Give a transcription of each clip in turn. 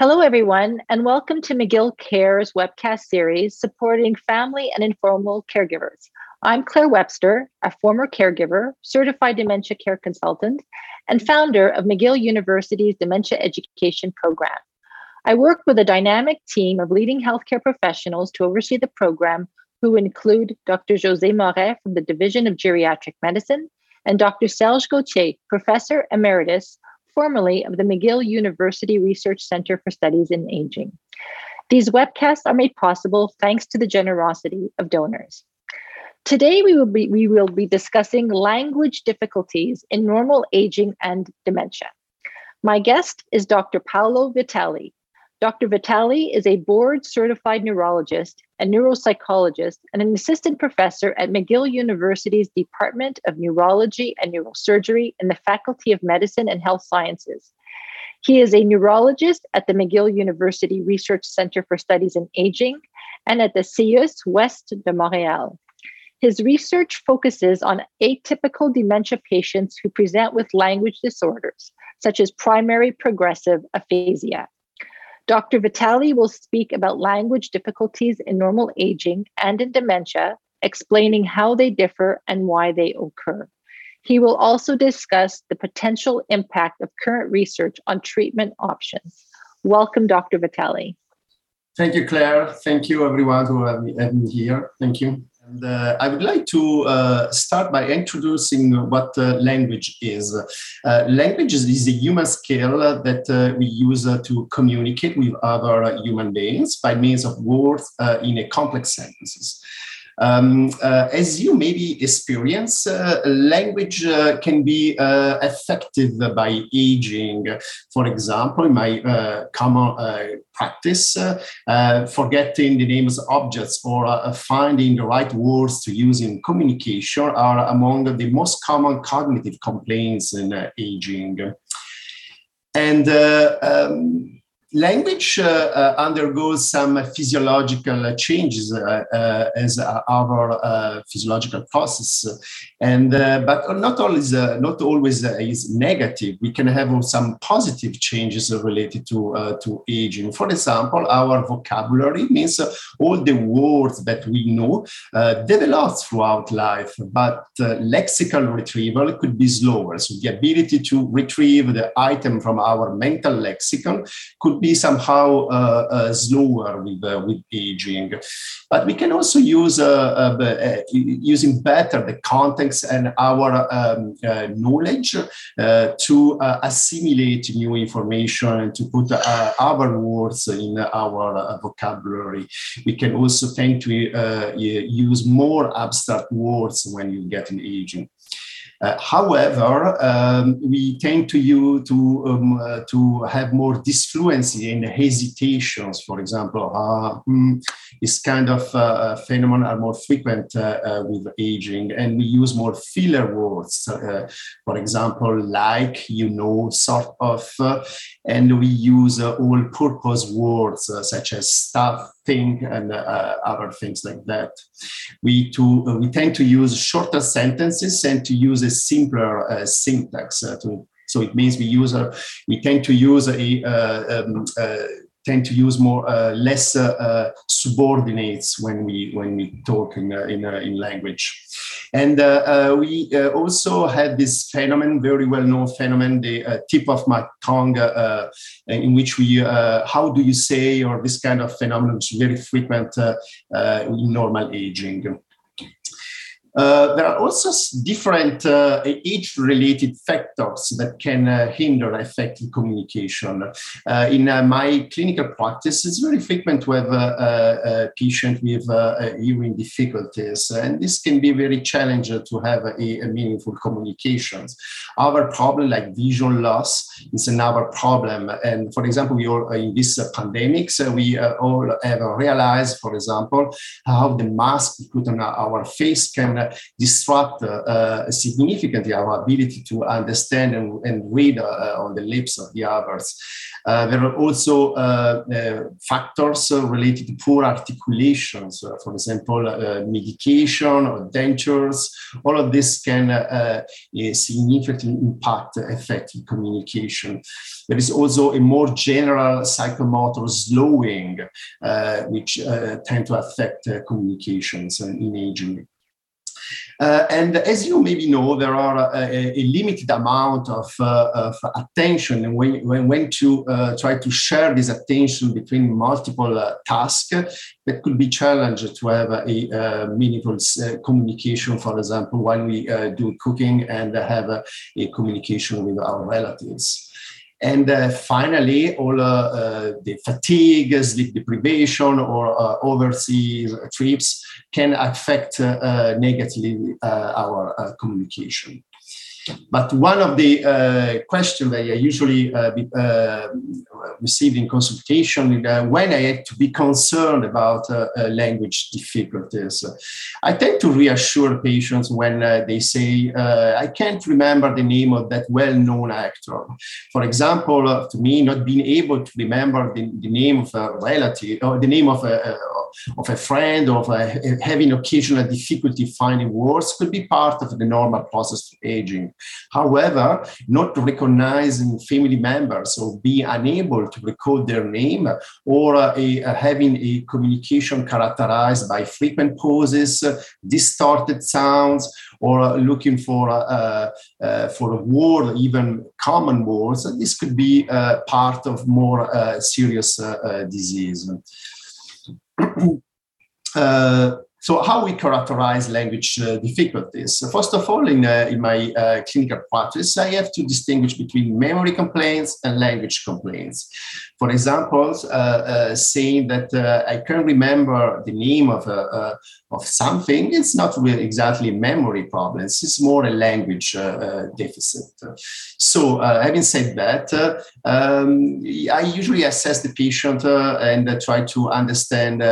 Hello, everyone, and welcome to McGill Cares webcast series supporting family and informal caregivers. I'm Claire Webster, a former caregiver, certified dementia care consultant, and founder of McGill University's Dementia Education Program. I work with a dynamic team of leading healthcare professionals to oversee the program, who include Dr. José Morais from the Division of Geriatric Medicine and Dr. Serge Gauthier, Professor Emeritus formerly of the McGill University Research Center for Studies in Aging. These webcasts are made possible thanks to the generosity of donors. Today, we will be, we will be discussing language difficulties in normal aging and dementia. My guest is Dr. Paolo Vitali, Dr. Vitali is a board certified neurologist and neuropsychologist and an assistant professor at McGill University's Department of Neurology and Neurosurgery in the Faculty of Medicine and Health Sciences. He is a neurologist at the McGill University Research Center for Studies in Aging and at the CIUS West de Montréal. His research focuses on atypical dementia patients who present with language disorders, such as primary progressive aphasia. Dr. Vitali will speak about language difficulties in normal aging and in dementia, explaining how they differ and why they occur. He will also discuss the potential impact of current research on treatment options. Welcome, Dr. Vitali. Thank you, Claire. Thank you, everyone who have me here. Thank you. And uh, I would like to uh, start by introducing what uh, language is. Uh, language is, a human skill that uh, we use uh, to communicate with other human beings by means of words in a complex sentences. Um, uh, as you maybe experience, uh, language uh, can be uh, affected by aging. For example, in my uh, common uh, practice, forgetting the names of objects or finding the right words to use in communication are among the most common cognitive complaints in aging. And um, language uh, uh, undergoes some physiological changes uh, uh as our uh, physiological process, and uh, but not always not always is negative. We can have some positive changes related to to aging. For example, our vocabulary means all the words that we know develop throughout life, but lexical retrieval could be slower. So the ability to retrieve the item from our mental lexicon could be somehow uh, uh, slower with uh, with aging. But we can also use uh, uh, uh, using better the context and our um, knowledge to assimilate new information and to put our words in our vocabulary. We can also tend to use more abstract words when you get in aging. Uh, however, um, we tend to you to um, uh, to have more disfluency and hesitations. For example, uh, mm, this kind of uh, phenomenon are more frequent uh, uh, with aging, and we use more filler words. for example, like you know, sort of, and we use all-purpose words such as stuff, thing, and other things like that. We to we tend to use shorter sentences and to use a simpler uh, syntax uh, to so it means we use a, we tend to use a, uh, um, uh, tend to use more uh, less uh, subordinates when we when we talk in in, in language, and we also had this phenomenon, very well known phenomenon, the tip of my tongue, in which we how do you say or this kind of phenomenon is very frequent in normal aging. Uh, there are also different uh, age-related factors that can uh, hinder effective communication. Uh, in uh, my clinical practice, it's very frequent to have a, patient with hearing difficulties, and this can be very challenging to have a, a meaningful communications. Our problem, like vision loss, is another problem. And for example, we all in this pandemic, so we all have realized, for example, how the mask put on our face can can disrupt uh, uh, significantly our ability to understand and, and read on the lips of the others. Uh, there are also uh, uh, factors related to poor articulations, for example, medication or dentures. All of this can significantly impact effective communication. There is also a more general psychomotor slowing, which tend to affect communications in aging. Uh, and as you maybe know, there are a, a limited amount of, uh, of attention when, when, when to uh, try to share this attention between multiple uh, tasks that could be challenged to have a, a meaningful uh, communication, for example, while we uh, do cooking and have a, a communication with our relatives. And uh, finally, all uh, uh, the fatigue, sleep deprivation, or uh, overseas trips can affect uh, negatively uh, our communication. But one of the uh, questions that I usually uh, be, uh, receive in consultation uh, when I had to be concerned about uh, uh, language difficulties, I tend to reassure patients when they say, I can't remember the name of that well known actor. For example, to me, not being able to remember the, the name of a relative or the name of a, of a friend or of a, having occasional difficulty finding words could be part of the normal process of aging. However, not recognizing family members or being unable to recall their name or uh, a, uh, having a communication characterized by frequent pauses, distorted sounds, or uh, looking for uh, uh, for a word, even common words, this could be uh, part of more serious disease. So how we characterize language uh, difficulties? First of all, in, uh, in my uh, clinical practice, I have to distinguish between memory complaints and language complaints. For example, uh, uh, saying that uh, I can't remember the name of, of something, it's not really exactly memory problems. It's more a language uh, uh, deficit. So uh, having said that, um, I usually assess the patient and try to understand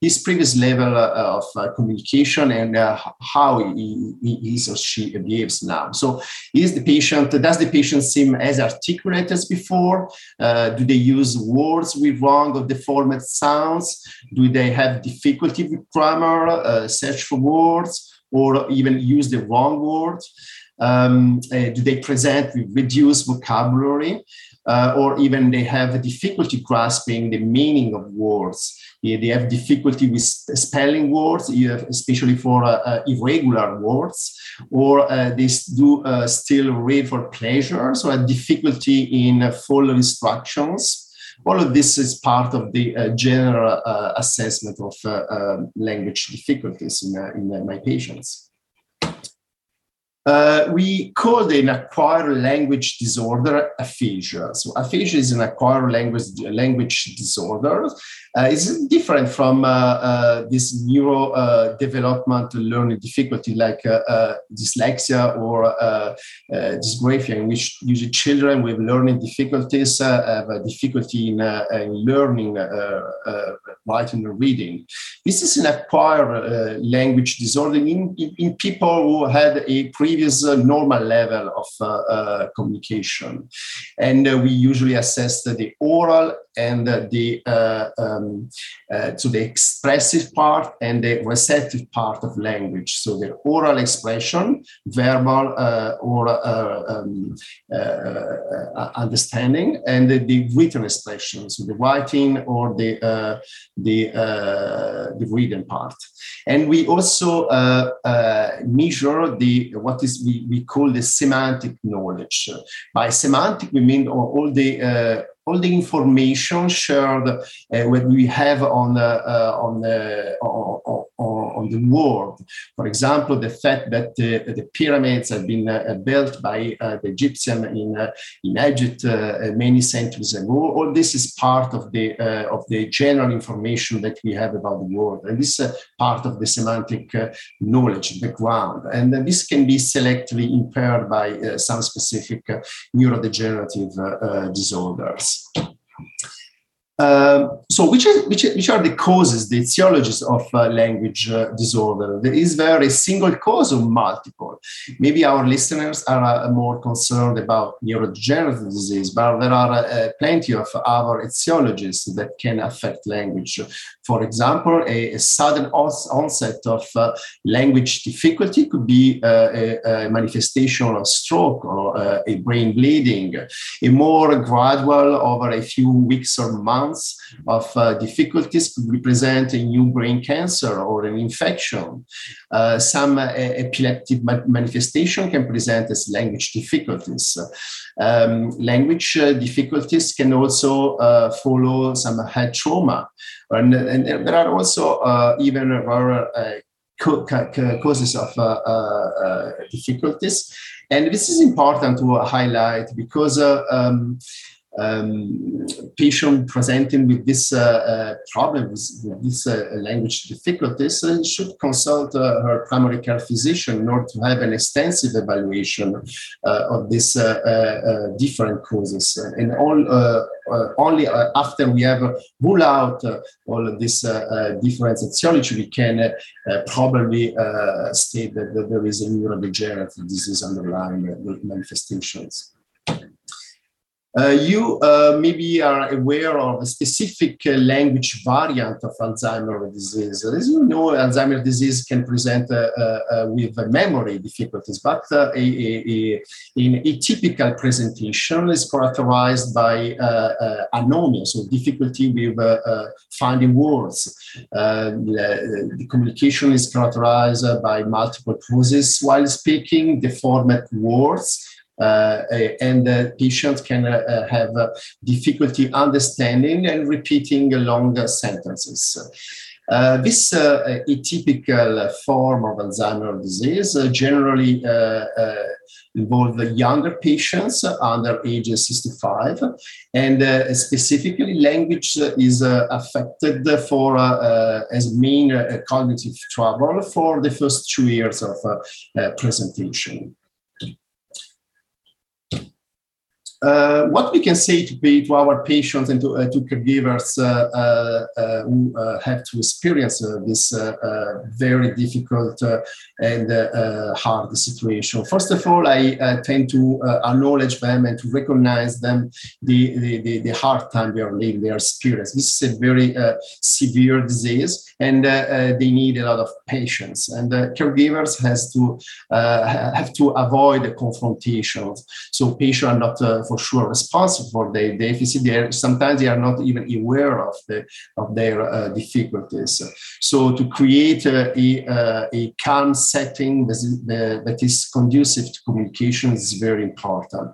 his previous level of uh, communication and uh, how he, he, or she behaves now. So, is the patient does the patient seem as articulate as before? Uh, do they use words with wrong or deformed sounds? Do they have difficulty with grammar, uh, search for words, or even use the wrong word? Um, uh, do they present with reduced vocabulary? Uh, or even they have difficulty grasping the meaning of words. They have difficulty with spelling words, especially for uh, uh, irregular words, or uh, they do still read for pleasure, so a difficulty in follow instructions all of this is part of the uh, general uh, assessment of uh, language difficulties in, in my patients. Uh, we call an acquired language disorder aphasia. So aphasia is an acquired language, language disorder. Uh, it's different from uh, uh this neurodevelopment uh, learning difficulty like uh, dyslexia or dysgraphia, in which usually children with learning difficulties have a difficulty in, in learning writing and reading. This is an acquired language disorder in, in, in people who had a previous uh, normal level of uh, uh, communication. And we usually assess the oral and the um, so the expressive part and the receptive part of language. So the oral expression, verbal or um, understanding, and the, the, written expression, so the writing or the the the written part. And we also measure the what is we, we call the semantic knowledge. By semantic, we mean all the uh, all the information shared uh, what we have on uh, uh on, on, the world. For example, the fact that the, the pyramids have been uh, built by uh, the Egyptians in, uh, in Egypt uh, many centuries ago. All this is part of the, uh, of the general information that we have about the world. And this is part of the semantic knowledge, background. And this can be selectively impaired by some specific neurodegenerative disorders. Um, so, which, is, which, which are the causes, the etiologies of uh, language uh, disorder? Is there a single cause or multiple? Maybe our listeners are uh, more concerned about neurodegenerative disease, but there are uh, plenty of other etiologies that can affect language. For example, a, a sudden onset of uh, language difficulty could be uh, a, a, manifestation of stroke or a brain bleeding. A more gradual, over a few weeks or months, of uh, difficulties could represent a new brain cancer or an infection. Uh, some uh, epileptic manifestation can present as language difficulties. Um, language uh, difficulties can also uh, follow some head trauma. And, and there are also uh, even rarer causes of difficulties. And this is important to highlight because um, um, patient presenting with this uh, uh, problem, with, with this uh, language difficulties, uh, should consult uh, her primary care physician in order to have an extensive evaluation uh, of these different causes. And all, only after we have ruled out all of these different etiology, we can probably state that, that, there is a neurodegenerative disease underlying the manifestations. Uh, you uh, maybe are aware of a specific uh, language variant of Alzheimer's disease. As you know, Alzheimer's disease can present uh, uh, uh, with memory difficulties, but a, a, a, typical presentation is characterized by anomia, so difficulty with finding words. Um, the, the, communication is characterized by multiple pauses while speaking, deformed words, Uh, and the patient can uh, uh have difficulty understanding and repeating long sentences. Uh, this uh, atypical form of Alzheimer's disease uh, generally uh, involves younger patients under age 65, and specifically language is affected for as main cognitive trouble for the first two years of presentation. Uh, what we can say to, pay to our patients and to, uh, to caregivers uh, uh, uh who uh, have to experience uh, this uh, very difficult and hard situation. First of all, I tend to acknowledge them and to recognize them the, the, the, the, hard time they are living, their experience. This is a very severe disease and they need a lot of patience. And caregivers has to have to avoid the confrontations. So patients are not for sure responsible for their deficit. They are, sometimes they are not even aware of the of their uh, difficulties. So to create a, a, a calm setting that is, that is conducive to communication is very important.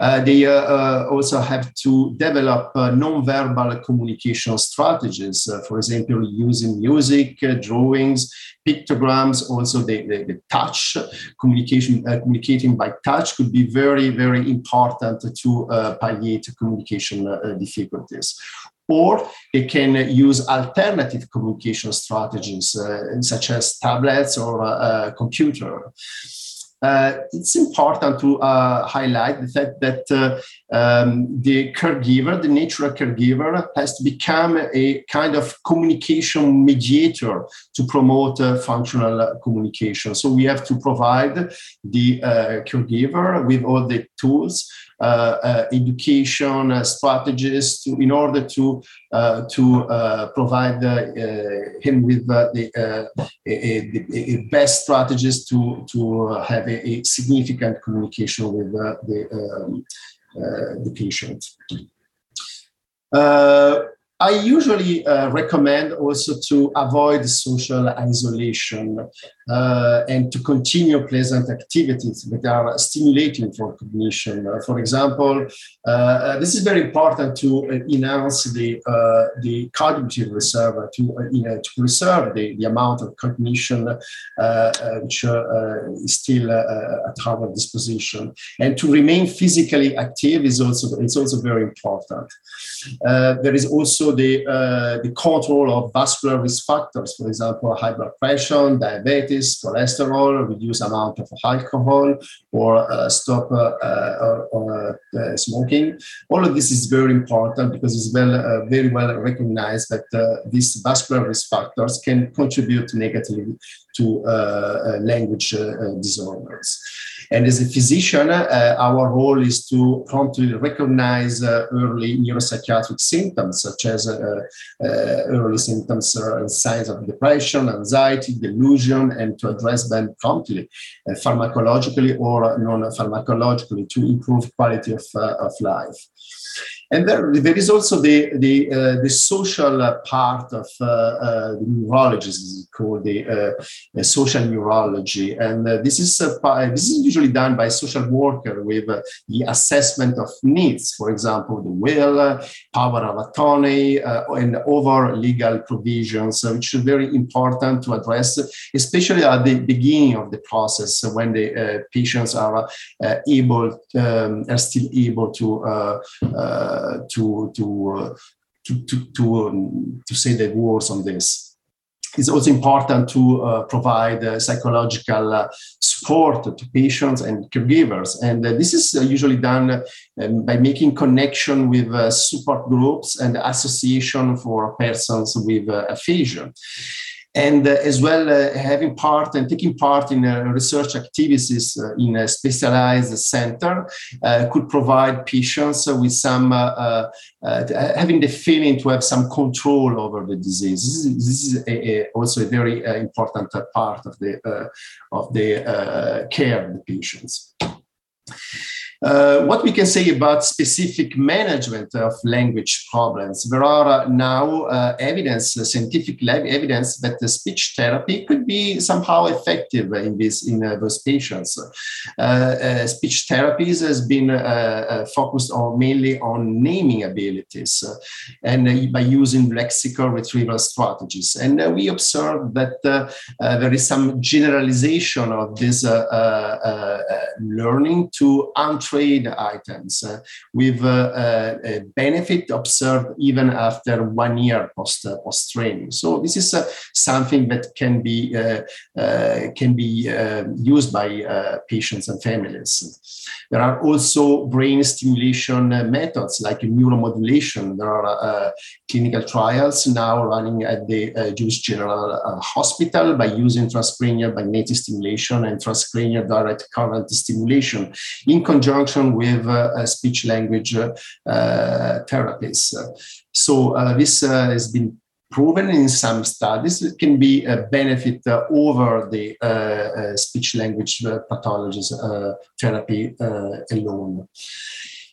Uh, they uh, uh also have to develop non-verbal communication strategies, for example, using music, drawings, pictograms, also the, the, the touch communication, communicating by touch could be very, very important to palliate communication difficulties. Or they can use alternative communication strategies uh, such as tablets or uh, computer it's important to uh, highlight the fact that uh, um, the caregiver, the natural caregiver, has to become a kind of communication mediator to promote uh, functional communication. So we have to provide the uh, caregiver with all the tools uh, uh, education uh, strategies to, in order to to provide him with the, a, a, best strategies to to have a, significant communication with the um, the patient. Uh, I usually uh, recommend also to avoid social isolation uh, and to continue pleasant activities that are stimulating for cognition. Uh, for example, uh, uh, this is very important to uh, enhance the, the cognitive reserve, to, you know, to preserve the, the amount of cognition which is still at our disposition. And to remain physically active is also, it's also very important. there is also the, the control of vascular risk factors, for example, pressure, diabetes, diabetes, cholesterol, reduce amount of alcohol, or uh, stop uh, uh, uh, smoking. All of this is very important because it's well, very well recognized that these vascular risk factors can contribute negatively to language disorders. And as a physician, uh, our role is to promptly recognize uh, early neuropsychiatric symptoms, such as uh, early symptoms and signs of depression, anxiety, delusion, and to address them promptly, pharmacologically or non-pharmacologically, to improve quality of, of life. And there, there is also the the uh, the social part of uh, uh, the neurology, is called the uh, social neurology, and uh, this is uh, this is usually done by social worker with the assessment of needs, for example, the will, power of attorney, and over legal provisions, which is very important to address, especially at the beginning of the process when the patients are able um, are still able to to to uh, to to to, um, to say the words on this. It's also important to uh, provide uh, psychological uh, support to patients and caregivers. And uh, this is uh, usually done um, by making connection with support groups and association for persons with aphasia and uh, as well uh, having part and taking part in uh, research activities uh, in a specialized center uh, could provide patients with some uh, having the feeling to have some control over the disease. This is, this is a, a, also a very important part of the of the care of the patients. Uh, what we can say about specific management of language problems? There are uh, now uh, evidence, uh, scientific evidence that the speech therapy could be somehow effective in this in uh, those patients. Uh, uh, speech therapies has been focused on mainly on naming abilities and by using lexical retrieval strategies. And we observed that there is some generalization of this learning to trade items uh, with uh, uh, a benefit observed even after one year post uh, post training. So this is uh, something that can be uh, can be used by patients and families. There are also brain stimulation methods like neuromodulation. There are clinical trials now running at the Jewish General Hospital by using transcranial magnetic stimulation and transcranial direct current stimulation in conjunction conjunction with uh, speech language uh, therapies. So uh, this has been proven in some studies it can be a benefit uh, over the uh, uh, speech language pathologies therapy alone.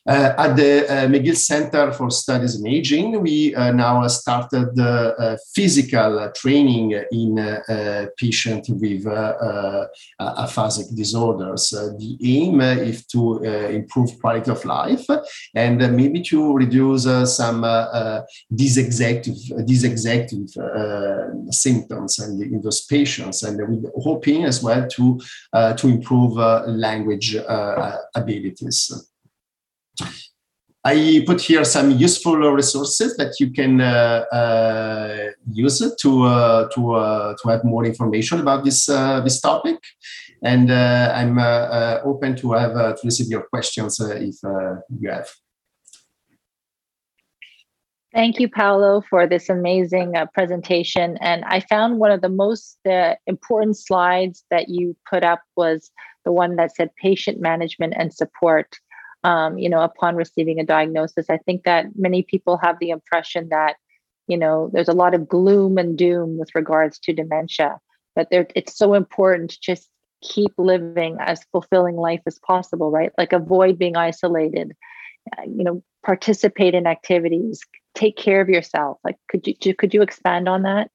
Uh, at the uh, McGill Center for Studies in Aging, we uh, now started uh, physical training in uh, patients with uh, aphasic disorders. the aim is to improve quality of life and maybe to reduce some dysexecutive, dysexecutive symptoms in, in, those patients. And we're hoping as well to, to improve language abilities. I put here some useful resources that you can uh, uh, use to uh, to uh, to have more information about this uh, this topic, and uh, I'm open to have to receive your questions if you have. Thank you, Paolo, for this amazing presentation. And I found one of the most important slides that you put up was the one that said patient management and support um, you know, upon receiving a diagnosis. I think that many people have the impression that, you know, there's a lot of gloom and doom with regards to dementia, but there, it's so important to just keep living as fulfilling life as possible, right? Like avoid being isolated, uh, you know, participate in activities, take care of yourself. Like, could you could you expand on that?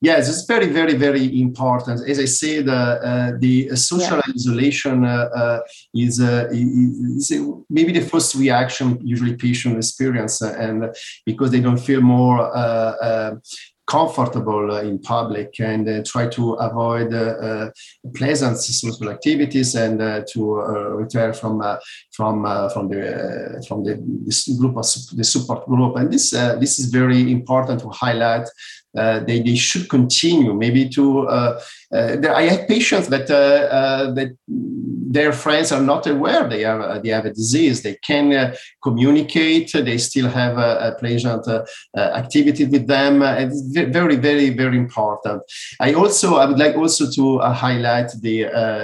Yes, it's very, very, very important. As I said, uh, uh, the social yeah. isolation uh, uh is, uh, is, maybe the first reaction usually patient experience, and because they don't feel more comfortable in public and uh, try to avoid uh, pleasant social activities and uh, to retire from from from the from the this group of the support group. And this this is very important to highlight uh, they, they should continue maybe to uh, uh, I have patients that that their friends are not aware they have uh, they have a disease. They can uh, communicate. They still have a, a pleasant uh, activity with them. It's very very very important. I also I would like also to highlight the,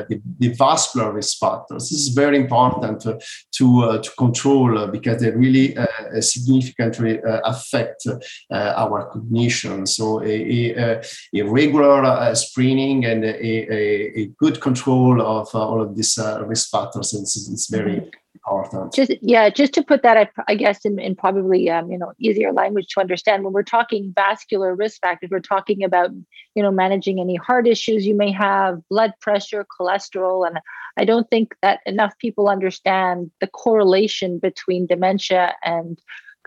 the, the vascular risk factors this is very important to to, to control because they really significantly affect our cognition. So a, a, a regular uh, screening and a, a, good control of uh, all of these uh, risk factors is, is very mm-hmm. important. Just yeah, just to put that, I, guess in, in probably um, you know easier language to understand. When we're talking vascular risk factors, we're talking about you know managing any heart issues you may have, blood pressure, cholesterol, and I don't think that enough people understand the correlation between dementia and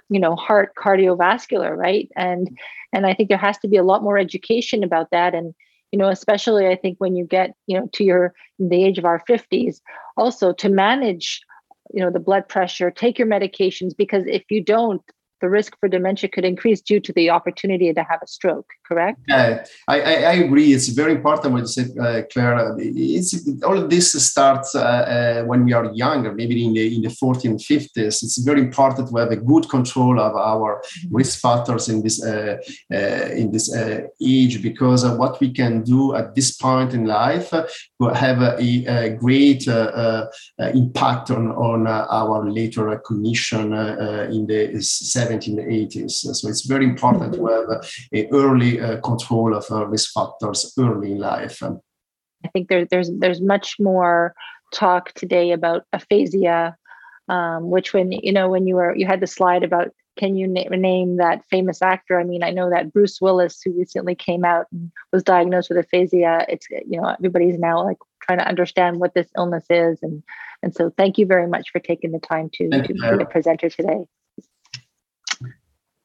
you know heart cardiovascular right and and i think there has to be a lot more education about that and you know especially i think when you get you know to your the age of our 50s also to manage you know the blood pressure take your medications because if you don't the risk for dementia could increase due to the opportunity to have a stroke, correct? Yeah, I, I, agree. It's very important what you said, uh, Claire. It's, all of this starts uh, uh, when we are younger, maybe in the in the 40s and 50s. It's very important to have a good control of our risk factors in this uh, uh, in this uh, age, because what we can do at this point in life will have a, a great impact on on our later cognition in the 70s So it's very important to have a early uh, control of uh, risk factors early in life. I think there, there's there's much more talk today about aphasia, um, which when you know when you were you had the slide about can you na- name that famous actor? I mean, I know that Bruce Willis, who recently came out and was diagnosed with aphasia. It's you know everybody's now like trying to understand what this illness is, and and so thank you very much for taking the time to, to be a presenter today.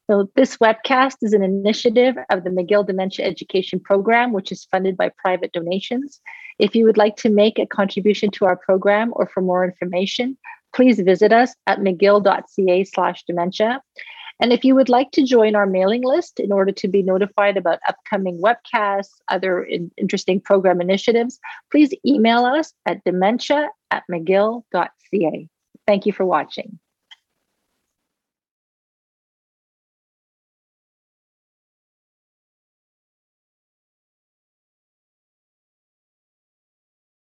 So, this webcast is an initiative of the McGill Dementia Education Program, which is funded by private donations. If you would like to make a contribution to our program or for more information, please visit us at mcgill.ca/slash dementia. And if you would like to join our mailing list in order to be notified about upcoming webcasts, other in- interesting program initiatives, please email us at dementia at mcgill.ca. Thank you for watching.